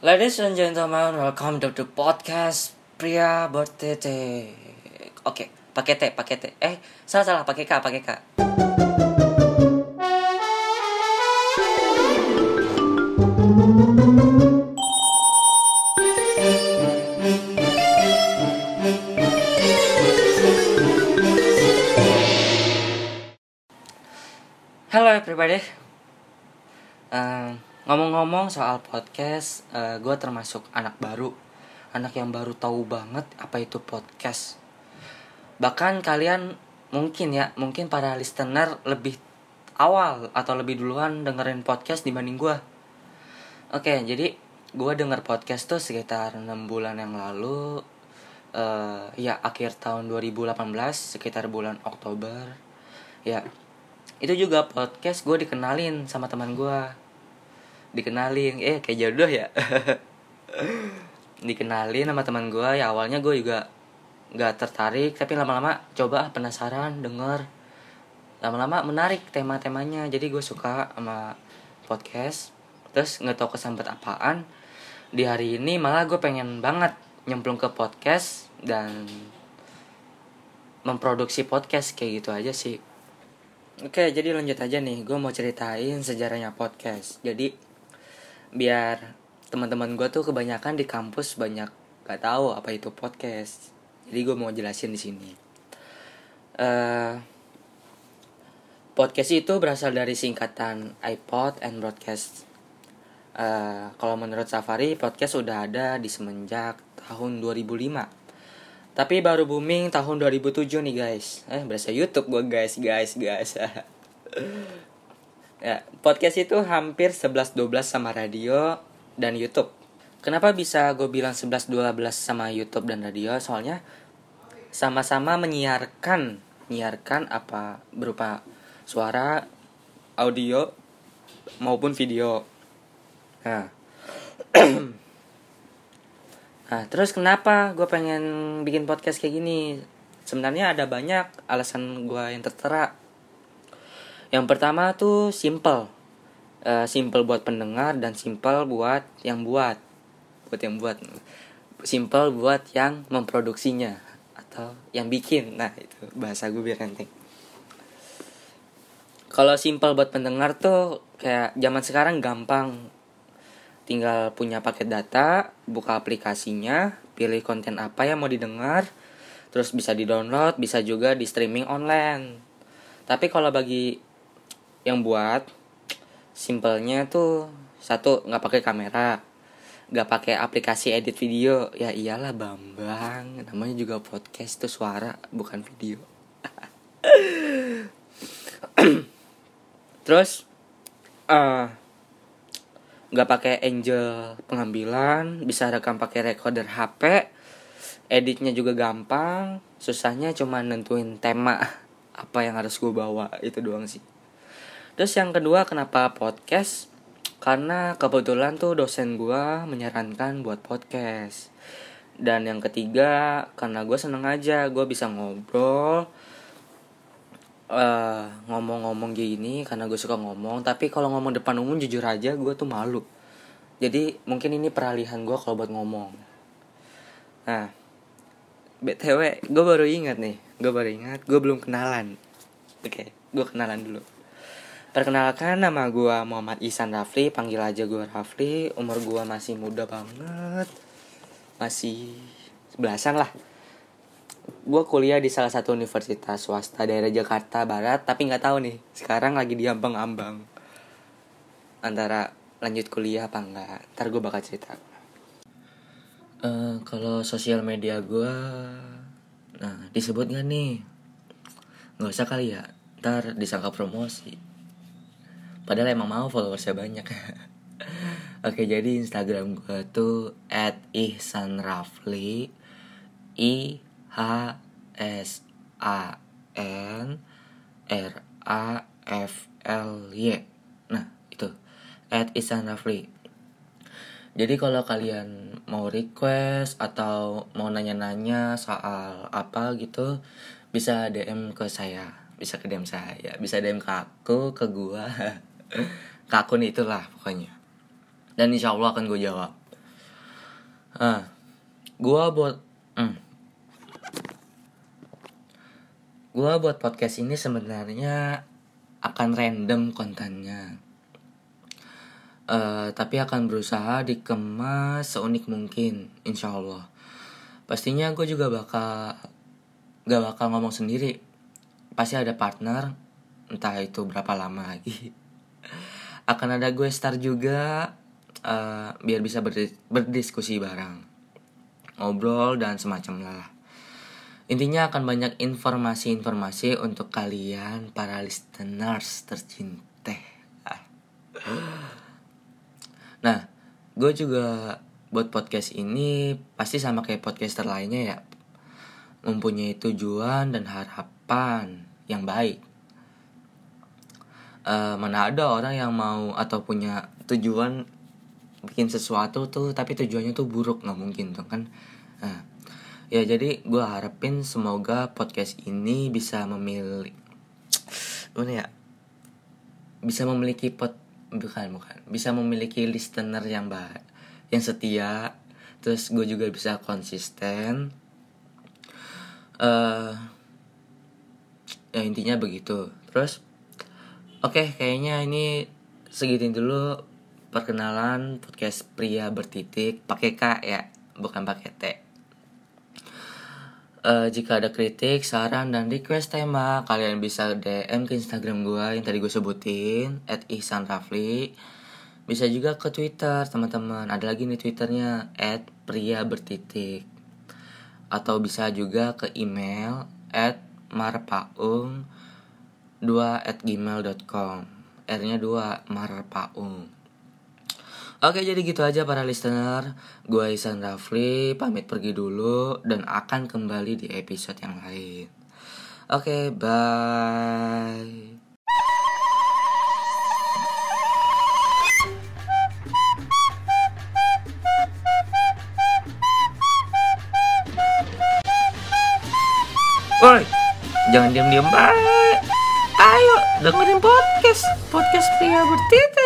Ladies and gentlemen, welcome to the podcast Pria Bertete. Oke, pakai T, pakai T. Eh, salah salah, pakai K, pakai K. Hello everybody. Eh, ngomong-ngomong soal podcast, gue termasuk anak baru, anak yang baru tahu banget apa itu podcast. Bahkan kalian mungkin ya, mungkin para listener lebih awal atau lebih duluan dengerin podcast dibanding gue. Oke, jadi gue denger podcast tuh sekitar 6 bulan yang lalu. eh ya akhir tahun 2018 sekitar bulan Oktober. Ya, itu juga podcast gue dikenalin sama teman gue dikenalin. Eh kayak jodoh ya? Dikenalin sama teman gue ya awalnya gue juga nggak tertarik tapi lama-lama coba penasaran denger. Lama-lama menarik tema-temanya. Jadi gue suka sama podcast. Terus nggak tahu kesambet apaan. Di hari ini malah gue pengen banget nyemplung ke podcast dan memproduksi podcast. Kayak gitu aja sih. Oke, jadi lanjut aja nih. Gue mau ceritain sejarahnya podcast. Jadi biar teman-teman gue tuh kebanyakan di kampus banyak gak tahu apa itu podcast. Jadi gue mau jelasin di sini. Eh, podcast itu berasal dari singkatan iPod and broadcast. Eh, kalau menurut Safari, podcast sudah ada di semenjak tahun 2005. Tapi baru booming tahun 2007 nih guys. Eh berasa YouTube gue guys, guys, guys. ya, podcast itu hampir 11-12 sama radio dan YouTube. Kenapa bisa gue bilang 11-12 sama YouTube dan radio? Soalnya sama-sama menyiarkan, menyiarkan apa berupa suara, audio maupun video. Nah, Nah, terus kenapa gue pengen bikin podcast kayak gini? Sebenarnya ada banyak alasan gue yang tertera. Yang pertama tuh simple. Eh, simple buat pendengar dan simple buat yang buat. Buat yang buat. Simple buat yang memproduksinya atau yang bikin. Nah, itu bahasa gue biar enteng. Kalau simple buat pendengar tuh kayak zaman sekarang gampang tinggal punya paket data, buka aplikasinya, pilih konten apa yang mau didengar, terus bisa di-download, bisa juga di streaming online. Tapi kalau bagi yang buat simpelnya tuh satu nggak pakai kamera, nggak pakai aplikasi edit video, ya iyalah Bambang, namanya juga podcast tuh suara bukan video. terus eh nggak pakai angel pengambilan bisa rekam pakai recorder HP editnya juga gampang susahnya cuma nentuin tema apa yang harus gue bawa itu doang sih terus yang kedua kenapa podcast? Karena kebetulan tuh dosen gue menyarankan buat podcast. Dan yang ketiga karena gue seneng aja gue bisa ngobrol eh, ngomong-ngomong gini karena gue suka ngomong. Tapi kalau ngomong depan umum jujur aja gue tuh malu. Jadi mungkin ini peralihan gue kalau buat ngomong. Nah btw gue baru ingat nih. Gue baru ingat gue belum kenalan. Oke gue kenalan dulu perkenalkan nama gue Muhammad Ihsan Rafli panggil aja gue Rafli. Umur gue masih muda banget. Masih belasan lah. Gue kuliah di salah satu universitas swasta daerah Jakarta Barat tapi nggak tahu nih sekarang lagi di ambang-ambang. Antara lanjut kuliah apa enggak ntar gue bakal cerita. Eh, kalau sosial media gue nah disebut gak nih? Nggak usah kali ya ntar disangka promosi padahal emang mau followersnya banyak. Oke jadi instagram gue tuh at ihsanrafli i h s a n r a f l y. Nah itu. at ihsanrafli. Jadi kalau kalian mau request atau mau nanya-nanya soal apa gitu bisa DM ke saya, bisa ke DM saya, bisa DM ke aku, ke gua, ke akun itulah pokoknya. Dan insya Allah akan gue jawab. ah gua buat hmm. gua buat podcast ini sebenarnya akan random kontennya uh, tapi akan berusaha dikemas seunik mungkin insya Allah pastinya gue juga bakal gak bakal ngomong sendiri pasti ada partner entah itu berapa lama lagi akan ada gue star juga uh, biar bisa berdiskusi bareng. Ngobrol dan semacam lah. Intinya akan banyak informasi-informasi untuk kalian para listeners tercinta. Nah gue juga buat podcast ini pasti sama kayak podcaster lainnya ya. Mempunyai tujuan dan harapan yang baik uh, mana ada orang yang mau atau punya tujuan bikin sesuatu tuh tapi tujuannya tuh buruk nggak mungkin tuh kan? Nah, ya jadi gue harapin semoga podcast ini bisa memilih mana ya? Bisa memiliki pot bukan bukan. Bisa memiliki listener yang baik yang setia. Terus gue juga bisa konsisten. Uh, ya intinya begitu. Terus oke okay, kayaknya ini segitu dulu perkenalan podcast pria bertitik pakai k ya bukan pakai t Uh, jika ada kritik, saran, dan request tema, kalian bisa DM ke Instagram gue yang tadi gue sebutin, at Ihsan Rafli. Bisa juga ke Twitter, teman-teman. Ada lagi nih Twitternya, at pria bertitik. Atau bisa juga ke email, at marpaung 2 at gmail.com R-nya 2, marpaung. Oke jadi gitu aja para listener Gue Isan Rafli pamit pergi dulu Dan akan kembali di episode yang lain Oke bye Woi, jangan diam-diam baik. Ayo dengerin podcast, podcast pria bertitik.